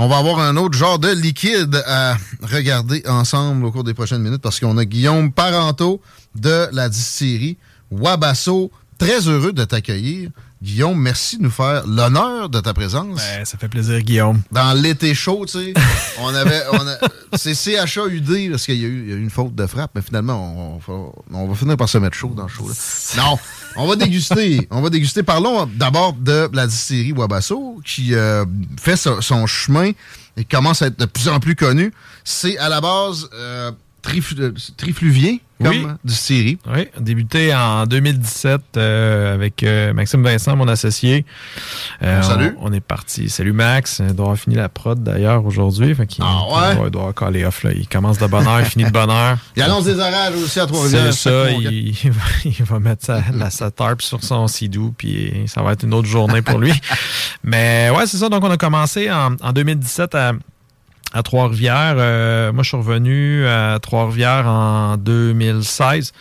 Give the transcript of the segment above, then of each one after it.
on va avoir un autre genre de liquide à regarder ensemble au cours des prochaines minutes parce qu'on a Guillaume Parenteau de la distillerie Wabasso. Très heureux de t'accueillir. Guillaume, merci de nous faire l'honneur de ta présence. Ben, ça fait plaisir, Guillaume. Dans l'été chaud, tu sais, on avait. On a, c'est CHAUD parce qu'il y, a eu il y a eu une faute de frappe, mais finalement, on, on, on va finir par se mettre chaud dans le show. Là. Non, on va déguster. On va déguster. Parlons d'abord de la distillerie Wabasso qui euh, fait son, son chemin et commence à être de plus en plus connu. C'est à la base euh, triflu- trifluvien comme Oui. distillerie. Oui, débuté en 2017 euh, avec euh, Maxime Vincent, mon associé. Euh, salut. On, on est parti. Salut Max. Il doit avoir fini la prod d'ailleurs aujourd'hui. Ah ouais? il doit, avoir collé off. Là. Il commence de bonne heure, il finit de bonne heure. Il annonce des orages aussi à Trois-Rivières. C'est ça, il, il va, il va mettre sa, la, sa tarp sur son sidou, puis ça va être une autre journée pour lui. Mais ouais, c'est ça. Donc, on a commencé en, en 2017 à, à Trois-Rivières. Euh, moi, je suis revenu à Trois-Rivières en 2016.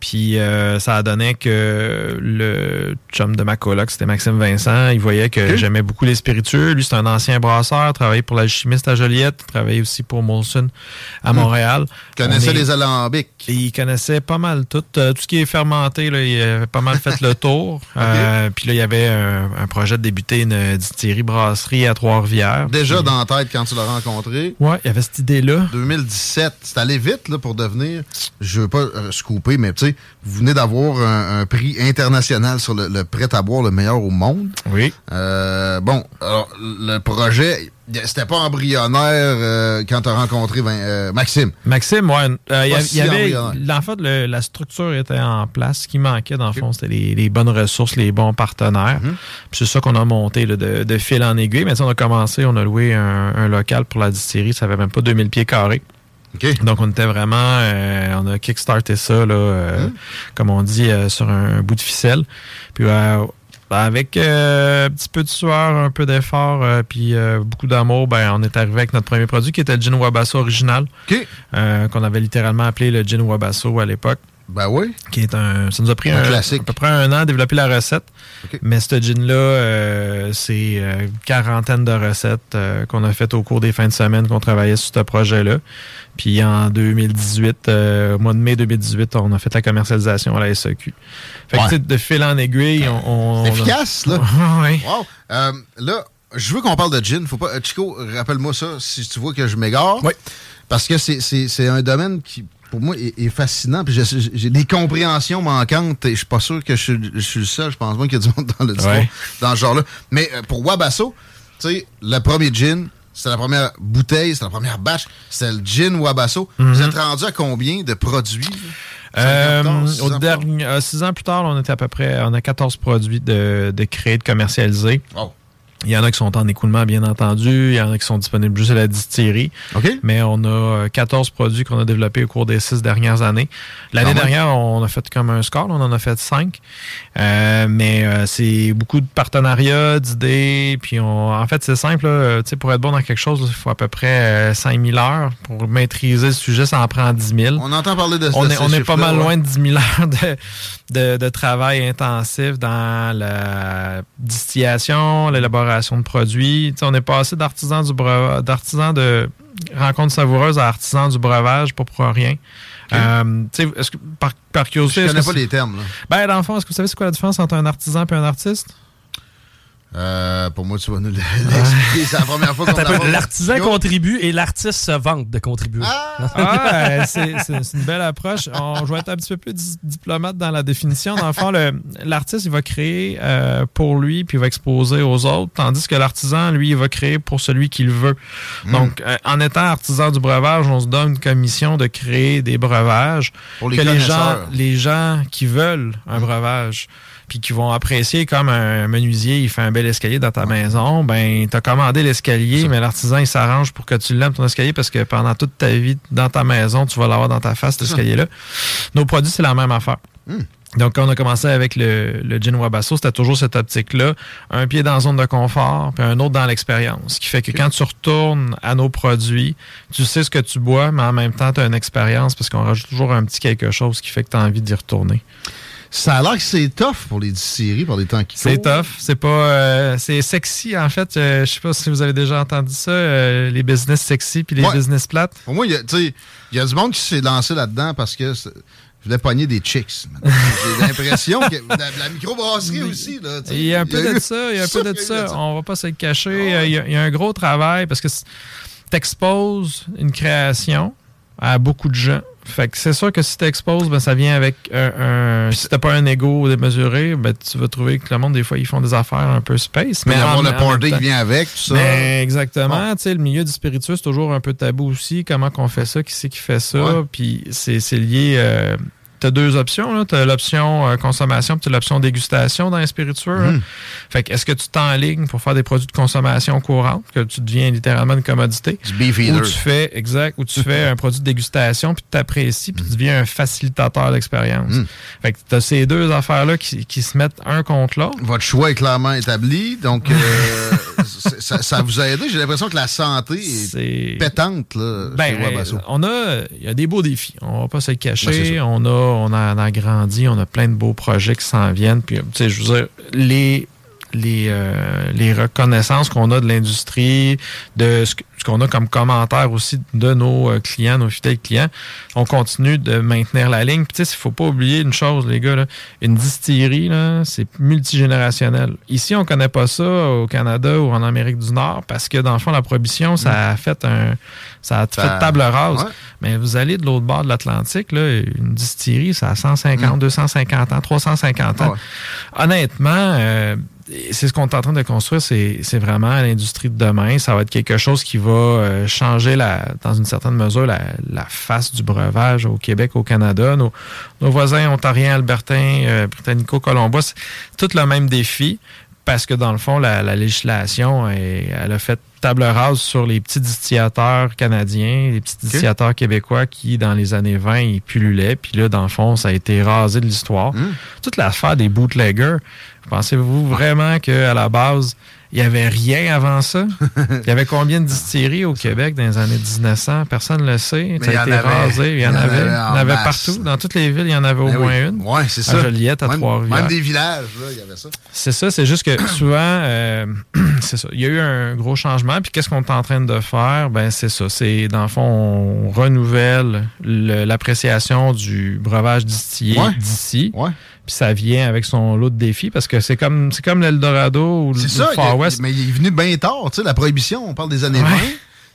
Puis euh, ça a donné que le chum de ma coloc, c'était Maxime Vincent, il voyait que j'aimais beaucoup les spiritueux. Lui, c'est un ancien brasseur, travaillait pour la chimiste à Joliette, travaillait aussi pour Molson à Montréal. Connaissait On est- les alambics. il connaissait pas mal tout. euh, tout ce qui est fermenté, là, il avait pas mal fait le tour. Euh, Puis là, il y avait un, un projet de débuter une distillerie brasserie à Trois-Rivières. Déjà Puis- dans la tête quand tu l'as rencontré. Ouais, il y avait cette idée-là. 2017, c'est allé vite là, pour devenir, je veux pas euh, scooper, mais tu sais, vous venez d'avoir un, un prix international sur le, le prêt-à-boire le meilleur au monde. Oui. Euh, bon, alors, le projet, c'était pas embryonnaire euh, quand tu as rencontré euh, Maxime. Maxime, ouais. il si y avait, en fait, le- la structure était en place. Ce qui manquait, dans le fond, c'était les, les bonnes ressources, les bons partenaires. Mhm. C'est ça qu'on a monté là, de, de fil en aiguille. Mais on a commencé, on a loué un, un local pour la distillerie. Ça avait même pas 2000 pieds carrés. OK. Donc, on était vraiment, euh, on a kickstarté ça, là, euh, Hum. comme on dit, euh, sur un, bout de ficelle. Puis, euh, ben, avec euh, un petit peu de sueur, un peu d'effort, euh, puis euh, beaucoup d'amour, ben, on est arrivé avec notre premier produit qui était le gin Wabasso original, OK. euh, qu'on avait littéralement appelé le gin Wabasso à l'époque. Ben oui. Qui est un. Ça nous a pris Un un, classique. à peu près un an à développer la recette. Mais ce gin-là, euh, c'est euh, une quarantaine de recettes euh, qu'on a faites au cours des fins de semaine qu'on travaillait sur ce projet-là. Puis en 2018, euh, au mois de mai 2018, on a fait la commercialisation à la SAQ. Fait que, Ouais. tu sais, de fil en aiguille, on. on- C'est efficace, là. oui. Wow. Euh, là, je veux qu'on parle de gin. Faut pas, euh, Chico, rappelle-moi ça si tu vois que je m'égare. Oui. Parce que c'est un domaine qui, pour moi, est, est fascinant. Puis j'ai- des compréhensions manquantes. Et je suis pas sûr que je, suis- je suis le seul. Je pense pas qu'il y a du monde dans le discours, Ouais. dans ce genre-là. Mais euh, pour Wabasso, tu sais, le premier gin, c'est la première bouteille, c'est la première batch, c'est le gin Wabasso. Vous êtes rendu à combien de produits? Euh, 14, six au ans dernier, euh, six ans plus tard, on était à peu près, on a 14 produits de, de créés, de commercialisés. Wow. Il y en a qui sont en écoulement, bien entendu. Il y en a qui sont disponibles juste à la distillerie. OK. Mais on a euh, 14 produits qu'on a développés au cours des six dernières années. L'année même. dernière, on a fait comme un score. On en a fait cinq. Euh, mais euh, c'est beaucoup de partenariats, d'idées. Puis on, en fait, c'est simple. là. Tu sais, pour être bon dans quelque chose, il faut à peu près euh, 5000 heures. Pour maîtriser le sujet, ça en prend 10 000 On entend parler de, on de est, on est pas mal loin de 10 000 heures de, de, de travail intensif dans la distillation, l'élaboration de produits. On est passé d'artisan du breva- d'artisan de rencontre savoureuse à artisan du breuvage, pour rien. Euh, sais, est-ce que, par, par curiosité, Je connais pas les termes. Là. ben, dans le fond, est-ce que vous savez c'est quoi la différence entre un artisan et un artiste? Euh, pour moi, tu vas nous l'expliquer. C'est la première fois qu'on L'artisan contribue et l'artiste se vante de contribuer. Ah, ah c'est une belle approche. On, je vais être un petit peu plus diplomate dans la définition. Dans le fond, l'artiste, il va créer euh, pour lui, puis il va exposer aux autres, tandis que l'artisan, lui, il va créer pour celui qu'il veut. Hmm. Donc, euh, en étant artisan du breuvage, on se donne une commission de créer des breuvages pour les que les gens, les gens qui veulent un breuvage puis qui vont apprécier comme un menuisier, il fait un bel escalier dans ta maison, ben t'as commandé l'escalier, mais l'artisan il s'arrange pour que tu l'aimes ton escalier parce que pendant toute ta vie dans ta maison, tu vas l'avoir dans ta face cet escalier-là. Nos produits c'est la même affaire. Hmm. Donc, quand on a commencé avec le, le gin Wabasso, c'était toujours cette optique-là. Un pied dans la zone de confort, puis un autre dans l'expérience. Ce qui fait que quand tu retournes à nos produits, tu sais ce que tu bois, mais en même temps, tu as une expérience parce qu'on rajoute toujours un petit quelque chose qui fait que tu as envie d'y retourner. Ça a l'air que c'est tough pour les distilleries pour les temps qui C'est tough. C'est pas. Euh, c'est sexy, en fait. Euh, je sais pas si vous avez déjà entendu ça, euh, les business sexy puis les business plates. Pour moi, il y, a du monde qui s'est lancé là-dedans parce que je voulais pogner des chicks. J'ai l'impression que la, la microbrasserie aussi. Là, il y a un peu de ça. Il y a un peu de ça. On va pas se le cacher. Il, y a, un gros travail parce que t'exposes une création à beaucoup de gens. Fait que c'est sûr que si tu exposes, ben, ça vient avec un. si t'as pas un ego démesuré, ben, tu vas trouver que le monde, des fois, ils font des affaires un peu space. Mais le party qui vient avec, tout ça. Ben, exactement. Tu sais, le milieu du spiritueux, c'est toujours un peu tabou aussi. Comment qu'on fait ça? Qui c'est qui fait ça? Puis c'est lié. Euh, tu as deux options. Tu as l'option euh, consommation puis l'option dégustation dans les spiritueux. Hmm. Fait que est-ce que tu t'enlignes pour faire des produits de consommation courante, que tu deviens littéralement une commodité? Du beef Ou tu fais, exact, ou tu fais un produit de dégustation puis tu t'apprécies puis tu deviens un facilitateur d'expérience. Hmm. Fait que tu as ces deux affaires-là qui, qui, se mettent un contre l'autre. Votre choix est clairement établi. Donc, euh, ça, ça, vous a aidé. J'ai l'impression que la santé est, pétante. Là, ben, on a, il y a des beaux défis. On va pas se le cacher. Ben, on a on a, grandi, on a plein de beaux projets qui s'en viennent. Puis, tu sais, les les, euh, les reconnaissances qu'on a de l'industrie, de ce, qu'on a comme commentaire aussi de nos euh, clients, nos fidèles clients. On continue de maintenir la ligne. Puis, tu sais, il faut pas oublier une chose, les gars. Là, une distillerie, là, c'est multigénérationnel. Ici, on connaît pas ça au Canada ou en Amérique du Nord parce que, dans le fond, la prohibition, ça a fait un... Ça a fait table rase. Mais vous allez de l'autre bord de l'Atlantique, là, une distillerie, ça a 150, 250 ans, 350 ans. Honnêtement... Euh, c'est ce qu'on est en train de construire, c'est vraiment l'industrie de demain. Ça va être quelque chose qui va euh, changer, la, dans une certaine mesure, la, face du breuvage au Québec, au Canada. Nos, voisins ontariens, albertains, euh, britannico-colombois, c'est tout le même défi parce que dans le fond, la, législation, elle a fait table rase sur les petits distillateurs canadiens, les petits distillateurs québécois qui, dans les années 20, ils pullulaient. Puis là, dans le fond, ça a été rasé de l'histoire. Mmh. Toute l'affaire des bootleggers, Pensez-vous vraiment qu'à la base, il n'y avait rien avant ça? Il y avait combien de distilleries au Québec dans les années 1900? Personne ne le sait. ça a été rasé. Il y en, avait. Il y en avait partout. Dans toutes les villes, il y en avait au ben moins une. Oui, c'est ça. À Joliette, à Trois-Rivières. Même des villages, là, il y avait ça. C'est ça. C'est juste que souvent, euh, c'est ça. Il y a eu un gros changement. Puis qu'est-ce qu'on est en train de faire? Ben, c'est ça. C'est, dans le fond, on renouvelle l'appréciation du breuvage distillé d'ici. Ouais ça vient avec son lot de défis parce que c'est comme c'est comme l'Eldorado ou le Far West. Mais il est venu bien tard, tu sais, la prohibition, on parle des années 20.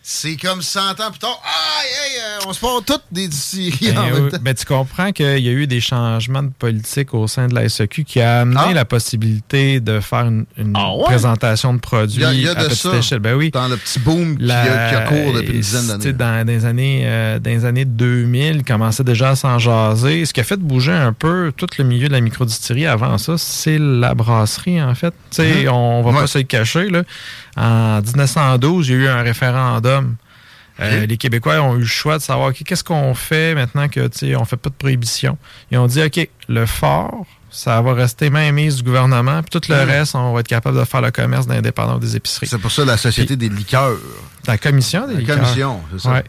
C'est comme 100 ans plus tard. Ah, on se parle toutes des distilleries ben, ben, tu comprends qu'il y a eu des changements de politique au sein de la SEQ qui a amené ah. la possibilité de faire une, ah présentation de produits à petite échelle. Ben oui. Dans le petit boom qui, a, cours depuis une dizaine d'années. Dans, les années, euh, dans les années 2000, il commençait déjà à s'en jaser. Ce qui a fait bouger un peu tout le milieu de la microdistillerie avant ça, c'est la brasserie, en fait. Tu sais, mm-hmm. On va pas se le cacher. Là. En 1912, il y a eu un référendum. Euh, les Québécois ont eu le choix de savoir qu'est-ce qu'on fait maintenant que on fait pas de prohibition? Ils ont dit OK, le fort, ça va rester main mise du gouvernement, puis tout le reste, on va être capable de faire le commerce d'indépendance des épiceries. C'est pour ça la Société des liqueurs. La commission des liqueurs. La commission, c'est ça.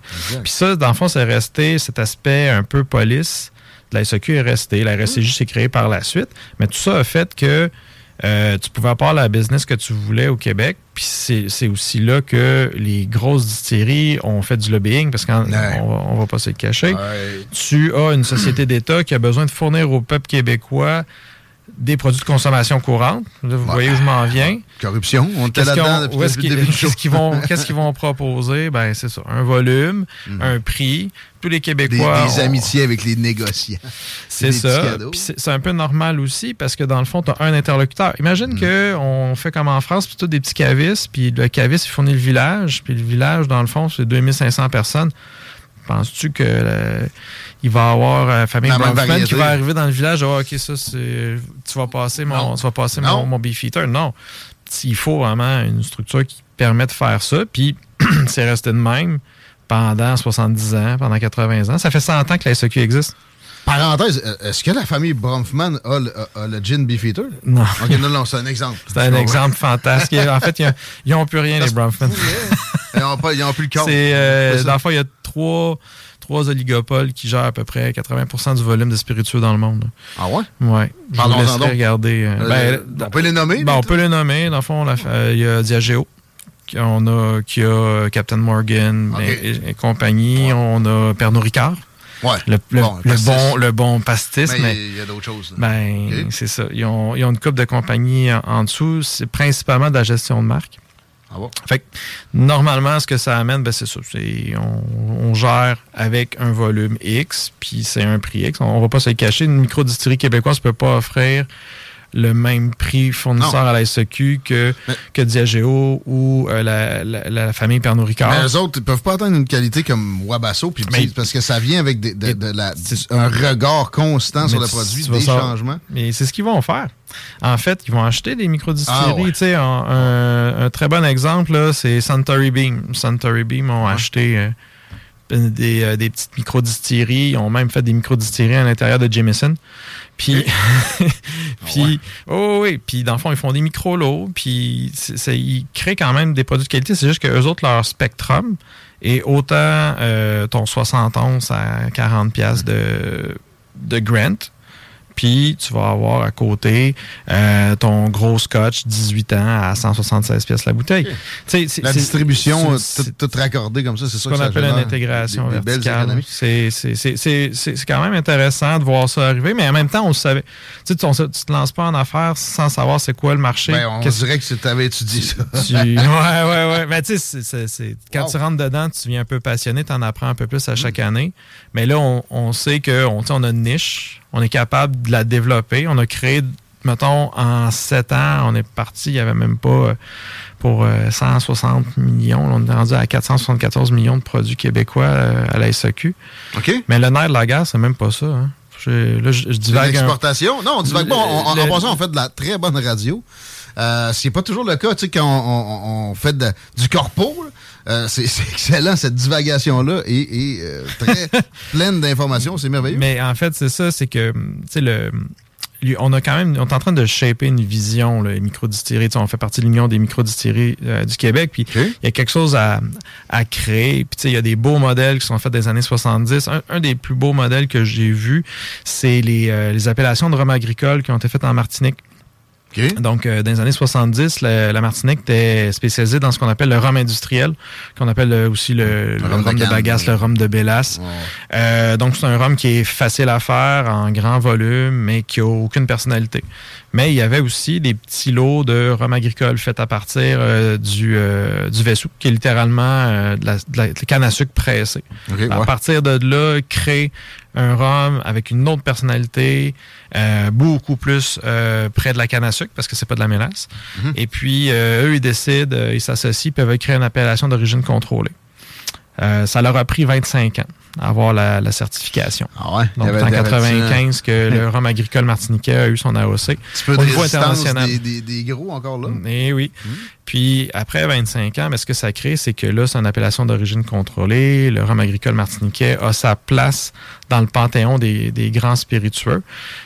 Puis ça, dans le fond, c'est resté cet aspect un peu police. La SEQ est resté, la RSCJ s'est créée par la suite, mais tout ça a fait que euh, tu pouvais avoir la business que tu voulais au Québec. Puis c'est aussi là que les grosses distilleries ont fait du lobbying parce qu'on on, va pas se le cacher. Tu as une société d'État qui a besoin de fournir au peuple québécois des produits de consommation courante. Là, vous voyez où je m'en viens. Corruption, on était là-dedans qu'on- depuis le début. Qu'est-ce qu'ils vont, proposer? Ben, c'est ça. Un volume, un prix. Tous les Des, Québécois. des ont- amitiés avec les négociants. C'est des ça. c'est un peu normal aussi parce que dans le fond, tu as un interlocuteur. Imagine Mm. que on fait comme en France, tout des petits cavistes, puis le caviste, il fournit le village, puis le village, dans le fond, c'est 2500 personnes. Penses-tu que il va y avoir euh, famille La même Bronfman qui va arriver dans le village? Ah, ok, ça, c'est. Tu vas passer mon, Non. tu vas passer Non. mon, mon beefeater. Non. Il faut vraiment une structure qui permet de faire ça. Puis c'est resté de même pendant 70 ans, pendant 80 ans. Ça fait 100 ans que la SEQ existe. Parenthèse, euh, est-ce que la famille Bronfman a le, a- le gin Beefeater? Non. Ok, non, non, c'est un exemple. C'est un exemple fantastique. En fait, ils- n'ont plus rien, les Bronfman. Ils n'ont pas- ils n'ont plus le corps. C'est, euh, le fond, il y a trois, trois oligopoles qui gèrent à peu près 80 du volume de spiritueux dans le monde. Ah ouais? Ouais. Je vous laisserai donc. regarder. euh, Euh, ben, on peut les nommer? ben, on peut les nommer. Dans le fond, euh, il y a Diageo. qui- On a, qui a Captain Morgan et, et compagnie. On a Pernod Ricard. Ouais. Le, le- Bon, le pastis. bon, le bon pastis. Mais mais il y a d'autres choses. là. Ben, c'est ça. Ils ont, ils ont une coupe de compagnie en, en dessous. C'est principalement de la gestion de marque. Ah bon? Fait normalement, ce que ça amène, ben, c'est ça. On, on gère avec un volume X, puis c'est un prix X. On, on va pas se le cacher. Une microdistillerie québécoise ne peut pas offrir le même prix fournisseur Non. à la SEQ que, Mais- que Diageo ou euh, la, la- la famille Pernod Ricard. Mais eux autres, ils peuvent pas atteindre une qualité comme Wabasso, puis parce que ça vient avec des- de, la- un regard constant sur le produit, des changements. Mais c'est ce qu'ils vont faire. En fait, ils vont acheter des microdistilleries. Ah ouais. Un, un- un très bon exemple, c'est Suntory Beam. Suntory Beam ont acheté euh, des, euh, des petites microdistilleries. Ils ont même fait des microdistilleries à l'intérieur de Jameson. Puis, puis, oh oui, puis dans le fond, ils font des micro-lots, puis ils créent quand même des produits de qualité. C'est juste que eux autres, leur spectrum est autant euh, ton 71 à 40 pièces de, de Grant, puis tu vas avoir à côté euh, ton gros scotch 18 ans à 176 pièces la bouteille. Tu sais, c'est- La c'est- distribution, toute raccordée comme ça, c'est ce ça qu'on que ça appelle une intégration des, verticale. économies. C'est c'est- c'est- c'est- c'est- c'est quand même intéressant de voir ça arriver, mais en même temps, on savait. Tu tu te lances pas en affaires sans savoir c'est quoi le marché. Ben, on Qu'est-ce dirait que tu avais étudié ça. tu- ouais, ouais, ouais. Mais tu sais, c'est- c'est- c'est- quand Wow. tu rentres dedans, tu deviens un peu passionné, tu en apprends un peu plus à chaque année. Mais là, on, on sait qu'on on a une niche, on est capable de la développer. On a créé, mettons, en sept ans, on est parti, il n'y avait même pas euh, pour euh, 160 millions. On est rendu à 474 millions de produits québécois euh, à la SAQ. OK? Mais le nerf de la guerre, c'est même pas ça. hein. Je- là, je, divague un- l'exportation. Non, on divague pas. Le- en passant, on fait de la très bonne radio. Euh, c'est pas toujours le cas, tu sais, quand on, on- on fait de- du corpo. Euh, c'est excellent, cette divagation-là, et, et, euh, très pleine d'informations. C'est merveilleux. Mais en fait, c'est ça, c'est que, tu sais, le. On a quand même, on est en train de shaper une vision, là, les microdistilleries. Tu sais, On fait partie de l'Union des microdistilleries euh, du Québec. Puis il y a quelque chose à, à créer. Puis tu sais, il y a des beaux modèles qui sont faits des années 70. Un, un des plus beaux modèles que j'ai vu, c'est les, euh, les appellations de rhum agricole qui ont été faites en Martinique. Donc, euh, dans les années 70, la, la Martinique était spécialisée dans ce qu'on appelle le rhum industriel, qu'on appelle euh, aussi le, le rhum rhum, de bagasse, oui. le rhum de. Ouais. Euh, donc, c'est un rhum qui est facile à faire, en grand volume, mais qui a aucune personnalité. Mais il y avait aussi des petits lots de rhum agricole faits à partir euh, du, euh, du vaisseau, qui est littéralement euh, de, la, de la- canne à sucre pressée. À ouais. partir de là, créer un rhum avec une autre personnalité, euh, beaucoup plus euh, près de la canne à sucre, parce que c'est pas de la mélasse. Mhm. Et puis, euh, eux, ils décident, ils s'associent, peuvent créer une appellation d'origine contrôlée. Euh, ça leur a pris 25 ans avoir la, la certification. Ah ouais. Donc, c'est en avait- il y avait- 95 que le rhum agricole martiniquais a eu son AOC. Un petit peu de au niveau international. des, des, des gros encore là? Eh oui. Puis après 25 ans, mais ce que ça crée, c'est que là, c'est une appellation d'origine contrôlée. Le rhum agricole martiniquais a sa place dans le panthéon des, des grands spiritueux.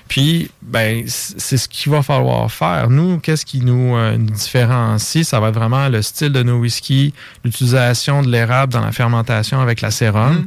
Puis, ben, c'est ce qu'il va falloir faire. Nous, qu'est-ce qui nous, euh, nous différencie? Ça va être vraiment le style de nos whiskies, l'utilisation de l'érable dans la fermentation avec la sérum.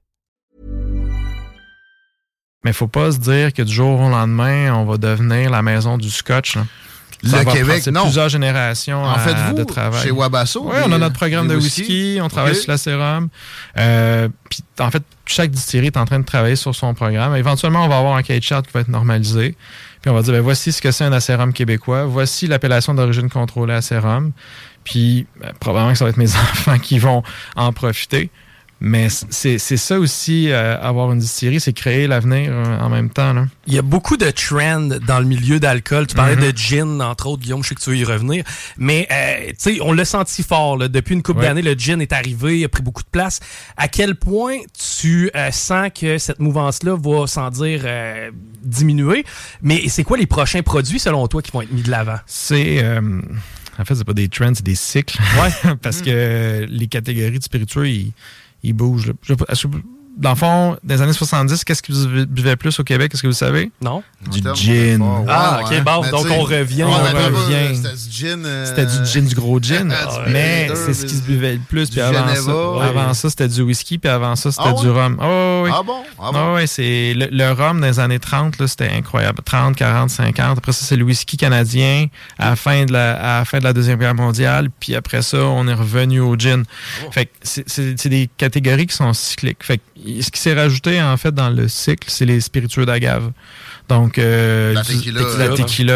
Mais faut pas se dire que du jour au lendemain, on va devenir la maison du scotch. Là. Ça Le Québec, non. plusieurs générations En faites-vous de travail. chez Wabasso? Oui, on a notre programme de whisky, on travaille sur la sérum. Euh, puis en fait, chaque distillerie est en train de travailler sur son programme. Éventuellement, on va avoir un cahier de charte qui va être normalisé. Puis on va dire, ben, voici ce que c'est un acérum québécois. Voici l'appellation d'origine contrôlée acérum. Puis ben, probablement que ça va être mes enfants qui vont en profiter. Mais c'est c'est ça aussi, euh, avoir une distillerie, c'est créer l'avenir euh, en même temps. Là. Il y a beaucoup de trends dans le milieu d'alcool. Tu parlais Mhm. de gin, entre autres, Guillaume, je sais que tu veux y revenir. Mais, euh, tu sais, on l'a senti fort. là. Depuis une couple Ouais. d'années, le gin est arrivé, il a pris beaucoup de place. À quel point tu euh, sens que cette mouvance-là va, sans dire, euh, diminuer? Mais c'est quoi les prochains produits, selon toi, qui vont être mis de l'avant? C'est. euh, en fait, c'est pas des trends, c'est des cycles. Ouais. Parce que les catégories de spiritueux, ils, ils bougent. là. Je Dans le fond, dans les années 70, qu'est-ce que vous buvez plus au Québec? Est-ce que vous savez? Non? Du gin. Ah, ok, bon, donc on revient, on revient. C'était du gin. euh, C'était du gin, du gros gin. du mais c'est ce qui se buvait le plus. Puis avant Geneva, ça, ouais. avant ça, c'était du whisky. Puis avant ça, c'était Ah du rhum. Ah. Ah bon? Ah bon? Ah ouais, c'est le, le rhum dans les années 30, là, c'était incroyable. 30, 40, 50. Après ça, c'est le whisky canadien à la fin de la, à la fin de la Deuxième Guerre mondiale. Puis après ça, on est revenu au gin. Ah Fait que c'est- c'est c'est des catégories qui sont cycliques. Fait que ce qui s'est rajouté, en fait, dans le cycle, c'est les spiritueux d'agave. Donc, euh, La du- tequila, la là. tequila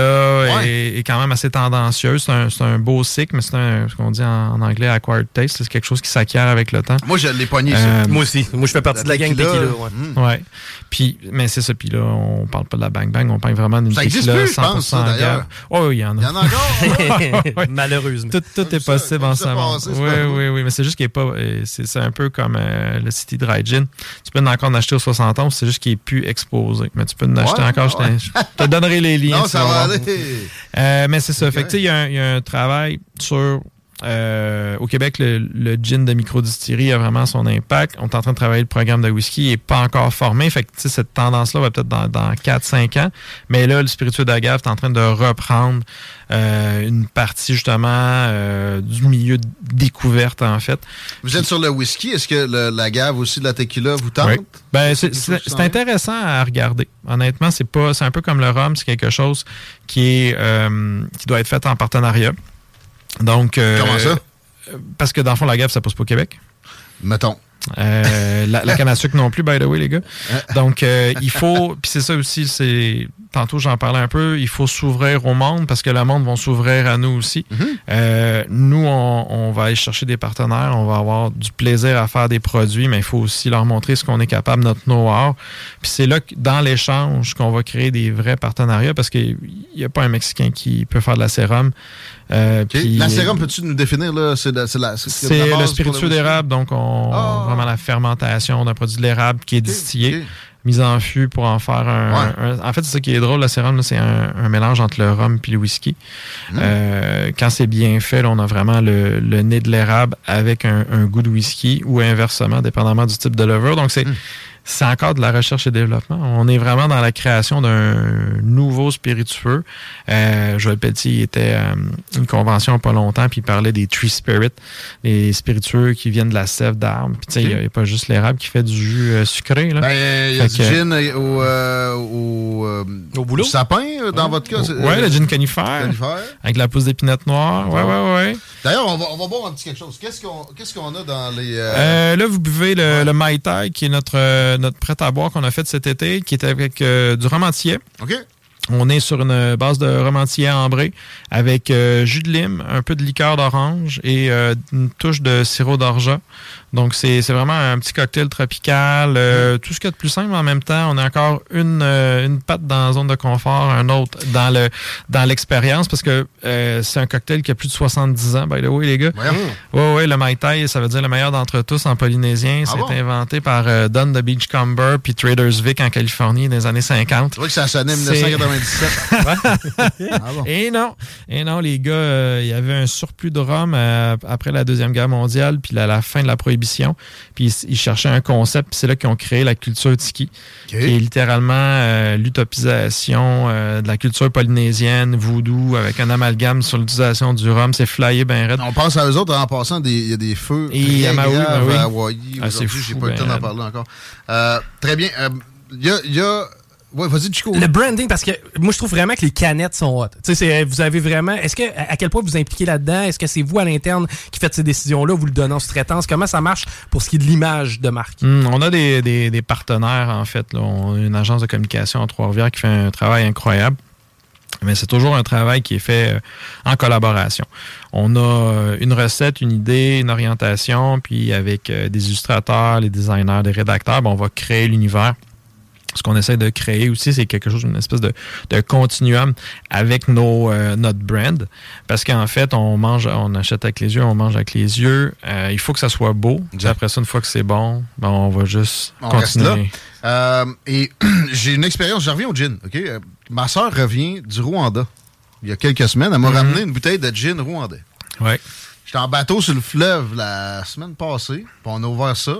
Ouais. est, est quand même assez tendancieux. C'est un, c'est un beau cycle, mais c'est un, ce qu'on dit en, en anglais acquired taste. C'est quelque chose qui s'acquiert avec le temps. Moi, je l'ai pogné. Euh, Moi aussi. Moi, je fais partie de la gang tequila, Tequila. ouais. hum. Ouais. Puis, mais c'est ça. Puis là, on parle pas de la Bang Bang, on parle vraiment d'une tequila plus, je pense, ça, 100% d'ailleurs. agave. Oh, oui, il y en Il y a. en a encore? Malheureusement. Tout, est possible en ça ce moment. Oui, oui, oui. Mais c'est juste qu'il est pas. C'est c'est un peu comme euh, le City Dry Gin. Tu peux en encore en acheter au 71, c'est juste qu'il est plus exposé. Mais tu peux en acheter Ouais, je ouais. te- Je te donnerai les liens. Non, ça va aller. Euh, mais c'est ça. Fait y, il y a un travail sur. Euh, au Québec, le, le gin de microdistillerie a vraiment son impact. On est en train de travailler le programme de whisky. Il n'est pas encore formé. Fait que, tu sais, cette tendance-là va peut-être dans, dans 4-5 ans. Mais là, le spiritueux d'agave est en train de reprendre euh, une partie, justement, euh, du milieu découverte, en fait. Vous êtes sur le whisky. Est-ce que le- la gave aussi de la tequila vous tente? Oui. Ben, c'est- intéressant à regarder. Honnêtement, c'est pas, c'est un peu comme le rhum, c'est quelque chose qui est, euh, qui doit être fait en partenariat. Donc, euh, Comment ça? Parce que dans le fond, la gaffe, ça pousse pas au Québec. Mettons. Euh, la, la canne à sucre non plus, by the way, les gars. Donc, euh, il faut, puis c'est ça aussi, c'est tantôt j'en parlais un peu, il faut s'ouvrir au monde parce que le monde va s'ouvrir à nous aussi. Euh, nous, on, on va aller chercher des partenaires, on va avoir du plaisir à faire des produits, mais il faut aussi leur montrer ce qu'on est capable, notre know-how. Puis c'est là, que, dans l'échange, qu'on va créer des vrais partenariats parce qu'il n'y a pas un Mexicain qui peut faire de la sérum. Euh, puis- la sérum, peux-tu nous définir? là? C'est le spiritueux d'érable, donc on Ah. vraiment la fermentation d'un produit de l'érable qui est distillé, OK. mis en fût pour en faire un. Ouais. un- en fait, c'est ça qui est drôle, le sérum, là, c'est un, un mélange entre le rhum et le whisky. Mm. Euh, quand c'est bien fait, là, on a vraiment le, le nez de l'érable avec un, un goût de whisky ou inversement, dépendamment du type de levure. Donc c'est Mm. c'est encore de la recherche et développement. On est vraiment dans la création d'un nouveau spiritueux. Euh, Joël Pelletier était à une convention pas longtemps, puis il parlait des tree spirits, les spiritueux qui viennent de la sève d'arbre. Puis tu sais, il n'y a, pas juste l'érable qui fait du jus euh, sucré. Là. Ben, il y a Fait du que- gin au, euh, au, euh, Au boulot? du sapin, euh, dans votre cas. ouais, le gin conifère, conifère. avec la pousse d'épinette noire. Ouais, ouais, ouais. D'ailleurs, on va, on va boire un petit quelque chose. Qu'est-ce qu'on qu'est-ce qu'on a dans les... euh, Euh, là, vous buvez le, le Mai Tai, qui est notre, euh, notre prêt à boire qu'on a fait cet été, qui est avec euh, du rhum antillais. OK? On est sur une base de romantier ambré avec euh, jus de lime, un peu de liqueur d'orange et euh, une touche de sirop d'orgeat. Donc, c'est vraiment un petit cocktail tropical. Euh, tout ce qu'il y a de plus simple en même temps. On a encore une, une patte dans la zone de confort, un autre dans le dans l'expérience parce que c'est un cocktail qui a plus de 70 ans, by the way, les gars. Oui, oui, le Mai Tai, ça veut dire le meilleur d'entre tous en polynésien. Ah c'est inventé par Don de Beachcomber puis Traders Vic en Californie dans les années 50. Tu vois que ça sonnait 1997. ah Et non. Et non, les gars, il y avait un surplus de rhum après la Deuxième Guerre mondiale puis la, la fin de la prohibition puis ils, cherchaient un concept, puis c'est là qu'ils ont créé la culture tiki, qui est littéralement euh, l'utopisation euh, de la culture polynésienne, voodoo, avec un amalgame sur l'utilisation du rhum. C'est flyé ben raide. On pense à eux autres en passant, il y a des feux Et à Maui, ben à Hawaii. Ah, j'ai pas eu le temps d'en ben parler encore. Euh, très bien. Il y a Ouais, vas-y, Chico. Le branding, parce que moi, je trouve vraiment que les canettes sont hot. Tu sais, vous avez vraiment. Est-ce que, à quel point vous impliquez là-dedans? Est-ce que c'est vous à l'interne qui faites ces décisions-là? Vous le donnez en sous-traitance? Comment ça marche pour ce qui est de l'image de marque? Hmm, on a des, des, partenaires, en fait. Là. On a une agence de communication en Trois-Rivières qui fait un travail incroyable. Mais c'est toujours un travail qui est fait euh, en collaboration. On a euh, une recette, une idée, une orientation, puis avec euh, des illustrateurs, les designers, des rédacteurs, ben, on va créer l'univers ce qu'on essaie de créer aussi, c'est quelque chose, une espèce de, de continuum avec nos, euh, notre brand. Parce qu'en fait, on mange, on achète avec les yeux, on mange avec les yeux. Euh, il faut que ça soit beau. après ça, une fois que c'est bon, ben, on va juste continuer. Euh, et j'ai une expérience, je reviens au gin. OK? ma soeur revient du Rwanda. Il y a quelques semaines, elle m'a mhm. ramené une bouteille de gin rwandais. Ouais. J'étais en bateau sur le fleuve la semaine passée, puis on a ouvert ça.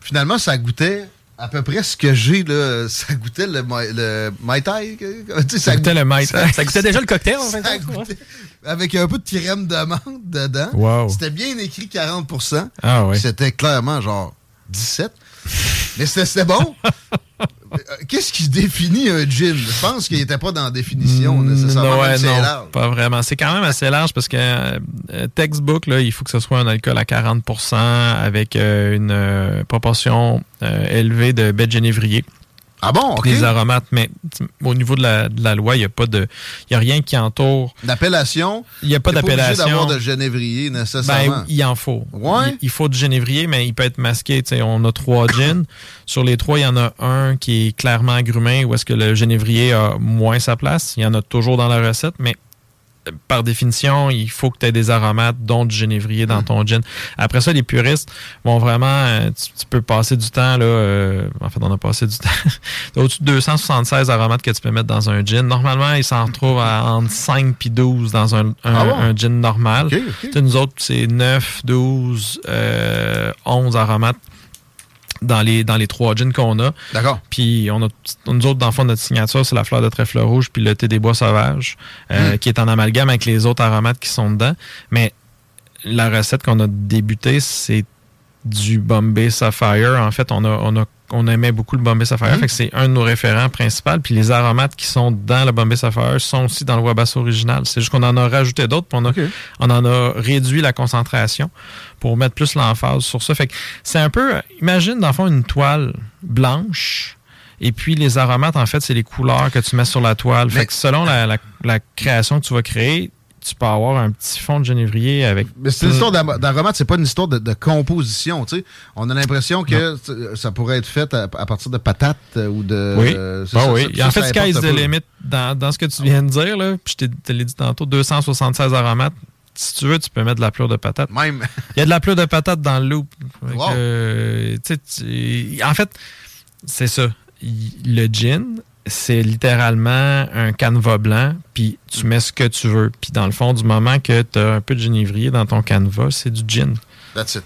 Finalement, ça goûtait à peu près ce que j'ai, là, ça goûtait le, le Mai Tai. Ça, goûtait le Mai Tai. Ça goûtait déjà le cocktail, en fait. avec un peu de crème d'amande dedans. Wow. C'était bien écrit 40% Ah oui. C'était clairement genre 17. Mais c'était bon. Euh, qu'est-ce qui définit un gin? Je pense qu'il n'était pas dans la définition mm, nécessairement. non, pas vraiment. C'est quand même assez large parce que euh, textbook, là, il faut que ce soit un alcool à 40% avec euh, une proportion élevée de baies de genévrier. Ah bon, OK. Les aromates, mais au niveau de la, de la loi, il n'y a pas de. Il y a rien qui entoure. D'appellation? Il n'y a pas d'appellation. Il d'avoir de genévrier nécessairement. Ben, il en faut. Ouais. Il, faut du genévrier, mais il peut être masqué. sais, on a trois gins. Sur les trois, il y en a un qui est clairement agrumé où est-ce que le genévrier a moins sa place. Il y en a toujours dans la recette, mais par définition, il faut que tu aies des aromates, dont du genévrier dans mm. ton gin. Après ça, les puristes vont vraiment, euh, tu, peux passer du temps, là, euh, en fait, on a passé du temps, au-dessus de 276 aromates que tu peux mettre dans un gin. Normalement, ils s'en retrouvent à entre 5 puis 12 dans un, un, ah gin normal. Nous autres, c'est 9, 12, euh, 11 aromates dans les, dans les trois gins qu'on a. D'accord. Puis on a, nous autres, dans le fond, notre signature, c'est la fleur de trèfle rouge puis le thé des bois sauvages, euh, hmm. qui est en amalgame avec les autres aromates qui sont dedans. Mais la recette qu'on a débutée, c'est du Bombay Sapphire. En fait, on a, on a on aimait beaucoup le Bombay Sapphire. Fait que c'est un de nos référents principaux. Puis les aromates qui sont dans le Bombay Sapphire sont aussi dans le Wabasso original. C'est juste qu'on en a rajouté d'autres. On, on en a réduit la concentration pour mettre plus l'emphase sur ça. Fait que c'est un peu, imagine dans le fond une toile blanche. Et puis les aromates, en fait, c'est les couleurs que tu mets sur la toile. Fait que selon la, la création que tu vas créer, tu peux avoir un petit fond de genévrier avec. Mais c'est une histoire d'aromate, c'est pas une histoire de, composition. Tu sais. On a l'impression que ça pourrait être fait à, partir de patates euh, ou de. Oui. Euh, oui. en fait, sky's the limit dans, dans ce que tu viens de dire, là, puis je te l'ai dit tantôt, 276 aromates. Si tu veux, tu peux mettre de la pleure de patate. Même. Il y a de la pleure de patate dans le loop. Euh, en fait, c'est ça. Le gin, c'est littéralement un canevas blanc, puis tu mets ce que tu veux. Puis dans le fond, du moment que tu as un peu de genévrier dans ton canevas, c'est du gin. That's it.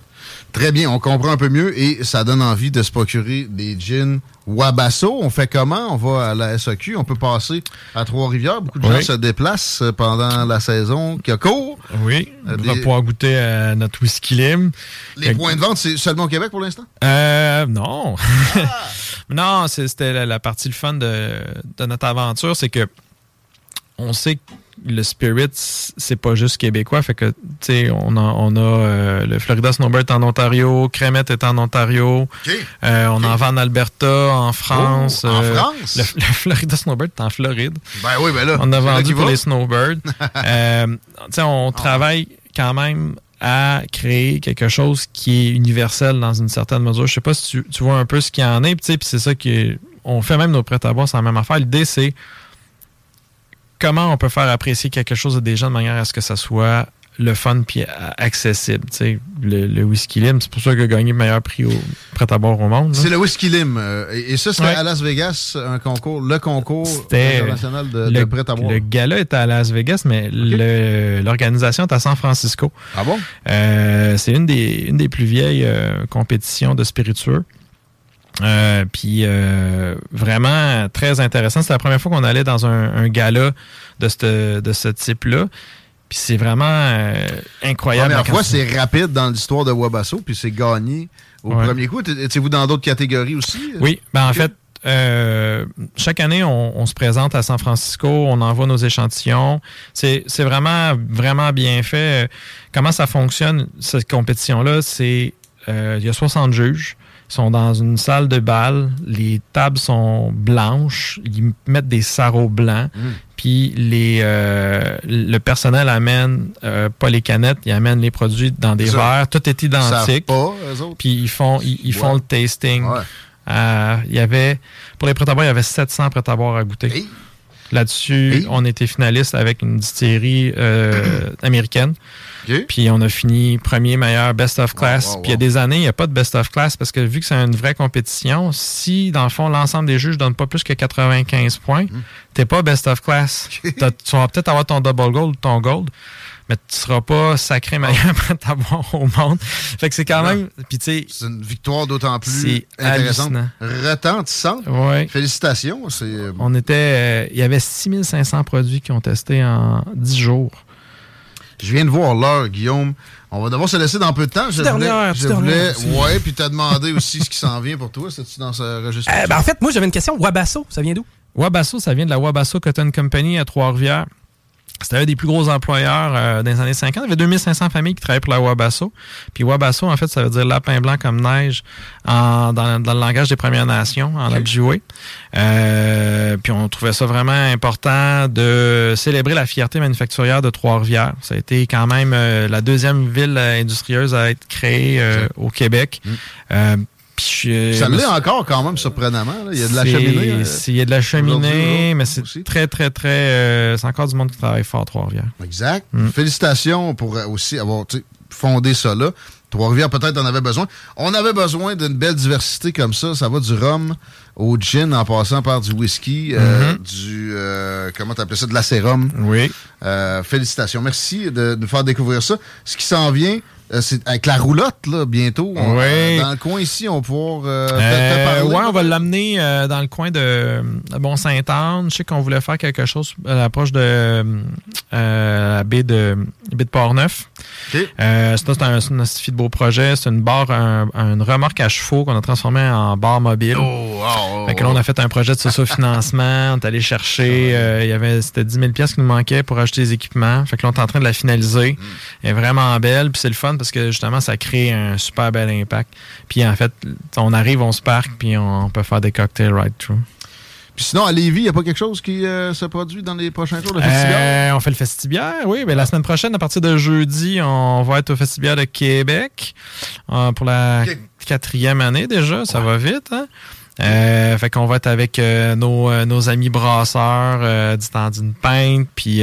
Très bien, on comprend un peu mieux et ça donne envie de se procurer des gins Wabasso. On fait comment? On va à la SAQ, on peut passer à Trois-Rivières. Beaucoup de gens se déplacent pendant la saison qui a cours. Oui, on va pouvoir goûter à notre whisky lime. Les points de vente, c'est seulement au Québec pour l'instant? Euh, non. Ah! non, c'était la, partie le fun de, de notre aventure, c'est que on sait le spirit, c'est pas juste québécois. Fait que, tu sais, on a, on a euh, le Florida Snowbird en Ontario, Crémette est en Ontario. Euh, on en vend en Alberta, en France. Oh, en euh, France? Le, le Florida Snowbird est en Floride. Ben oui, ben là. On a vendu pour va. les Snowbirds. tu sais, on Ah. travaille quand même à créer quelque chose qui est universel dans une certaine mesure. Je sais pas si tu, vois un peu ce qu'il y en est, puis c'est ça qui on fait même nos prêts à boire, c'est la même affaire. L'idée, c'est comment on peut faire apprécier quelque chose à des gens de manière à ce que ça soit le fun puis accessible. Tu sais, le, le whisky lim, c'est pour ça qu'il a gagné le meilleur prix au prêt à boire au monde. C'est le Whisky Lim. euh, et, et ça, c'était Ouais. à Las Vegas, un concours, le concours international de, prêt à boire. le gala était à Las Vegas, mais l'organisation est à San Francisco. Ah bon? Euh, c'est une des, une des plus vieilles euh, compétitions de spiritueux. Euh, puis euh, vraiment très intéressant. C'était la première fois qu'on allait dans un, un gala de ce de ce type-là. Puis c'est vraiment euh, incroyable. Première quand fois, c'est rapide dans l'histoire de Wabasso, puis c'est gagné au Ouais. premier coup. Étiez-vous dans d'autres catégories aussi? Oui, ben en fait, euh, chaque année, on, on se présente à San Francisco, on envoie nos échantillons. C'est vraiment, vraiment bien fait. Comment ça fonctionne, cette compétition-là? C'est euh, il y a 60 juges. Ils sont dans une salle de bal. Les tables sont blanches. Ils mettent des sarraux blancs. Mm. Puis les, euh, le personnel amène euh, pas les canettes, ils amènent les produits dans des verres. Tout est identique. Puis ils font, ils, ils font le tasting. Ouais. Euh, il y avait, pour les prêts à boire, il y avait 700 prêts à boire à goûter. Hey. Là-dessus, on était finaliste avec une distillerie euh, américaine. Puis on a fini premier meilleur best of class. Wow, wow, Puis il y a des années, il n'y a pas de best of class parce que vu que c'est une vraie compétition, si dans le fond l'ensemble des juges ne donnent pas plus que 95 points, Hmm. t'es pas best of class. Tu vas peut-être avoir ton double gold ton gold, mais tu seras pas sacré meilleur à boire au monde. Fait que c'est quand même. Puis tu sais, C'est une victoire d'autant plus C'est intéressante. Retentissante. ouais. Félicitations. C'est euh, On était. euh, il y avait 6500 produits qui ont testé en 10 jours. Je viens de voir l'heure, Guillaume. On va devoir se laisser dans peu de temps. Je voulais, je voulais ouais, puis t'as demandé aussi ce qui s'en vient pour toi. C'est-tu dans ce registre? Euh, ben, en fait, moi, j'avais une question. Wabasso, ça vient d'où? Wabasso, ça vient de la Wabasso Cotton Company à Trois-Rivières. C'était un des plus gros employeurs euh, dans les années 50. Il y avait 2500 familles qui travaillaient pour la Wabasso. Puis Wabasso, en fait, ça veut dire lapin blanc comme neige en- dans, dans le langage des Premières Nations, en Ojibwe. Euh, puis on trouvait ça vraiment important de célébrer la fierté manufacturière de Trois-Rivières. Ça a été quand même euh, la deuxième ville euh, industrieuse à être créée euh, au Québec. Euh, Ça me l'est encore quand même, surprenamment. là. Il y a de la cheminée. euh, Il y a de la cheminée, mais c'est très, très, très. euh, c'est encore du monde qui travaille fort à Trois-Rivières. Exact. Mm. Félicitations pour euh, aussi avoir fondé ça là. Trois-Rivières, peut-être en avait besoin. On avait besoin d'une belle diversité comme ça. Ça va du rhum au gin en passant par du whisky, euh, Mm-hmm. du. euh, comment t'appelles ça? De la sérum. Oui. Euh, félicitations. Merci de nous faire découvrir ça. Ce qui s'en vient, euh, c'est avec la roulotte, là, bientôt. Oui. euh, dans le coin ici, on va pouvoir euh, ouais, on va l'amener euh, dans le coin de, de Mont-Saint-Anne. Je sais qu'on voulait faire quelque chose à l'approche de la baie de, baie de Port-Neuf. C'est un, un de beau projet. C'est une barre, un- une remorque à chevaux qu'on a transformée en barre mobile. Oh, oh, Fait que là, on a fait un projet de socio-financement. on est allé chercher, il y avait, c'était 10 000 pièces qui nous manquaient pour acheter les équipements. Fait que là, on est en train de la finaliser. Elle est vraiment belle. Puis c'est le fun parce que justement, ça crée un super bel impact. Puis en fait, on arrive, on se parque, puis on peut faire des cocktails right through. Puis sinon, à Lévis, il n'y a pas quelque chose qui euh, se produit dans les prochains jours, le festival? Euh, on fait le festibiaire, oui. Mais la semaine prochaine, à partir de jeudi, on va être au festibiaire de Québec euh, pour la quatrième année déjà. Ça va vite, hein? Euh, fait qu'on va être avec euh, nos, euh, nos amis brasseurs euh, du temps d'une pinte, puis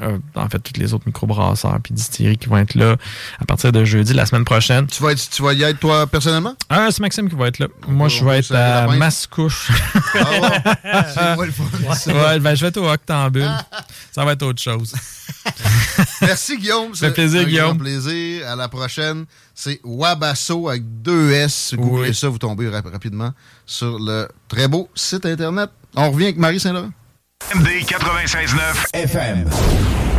euh, en fait tous les autres microbrasseurs puis distilleries qui vont être là à partir de jeudi la semaine prochaine. Tu vas, être, tu vas y être, toi, personnellement? Ah, c'est Maxime qui va être là. Moi, va- je vais être à. Mascouche. Ah ouais. C'est moi le fun, ça. ouais, ben, je vais être au Octambule. Ça va être autre chose. Merci, Guillaume. Ça fait plaisir, un grand Guillaume. plaisir. À la prochaine. C'est Wabasso avec deux S. Vous Oui. googlez ça, vous tombez rap- rapidement sur le très beau site Internet. On revient avec Marie Saint-Laurent. MD 96.9 FM.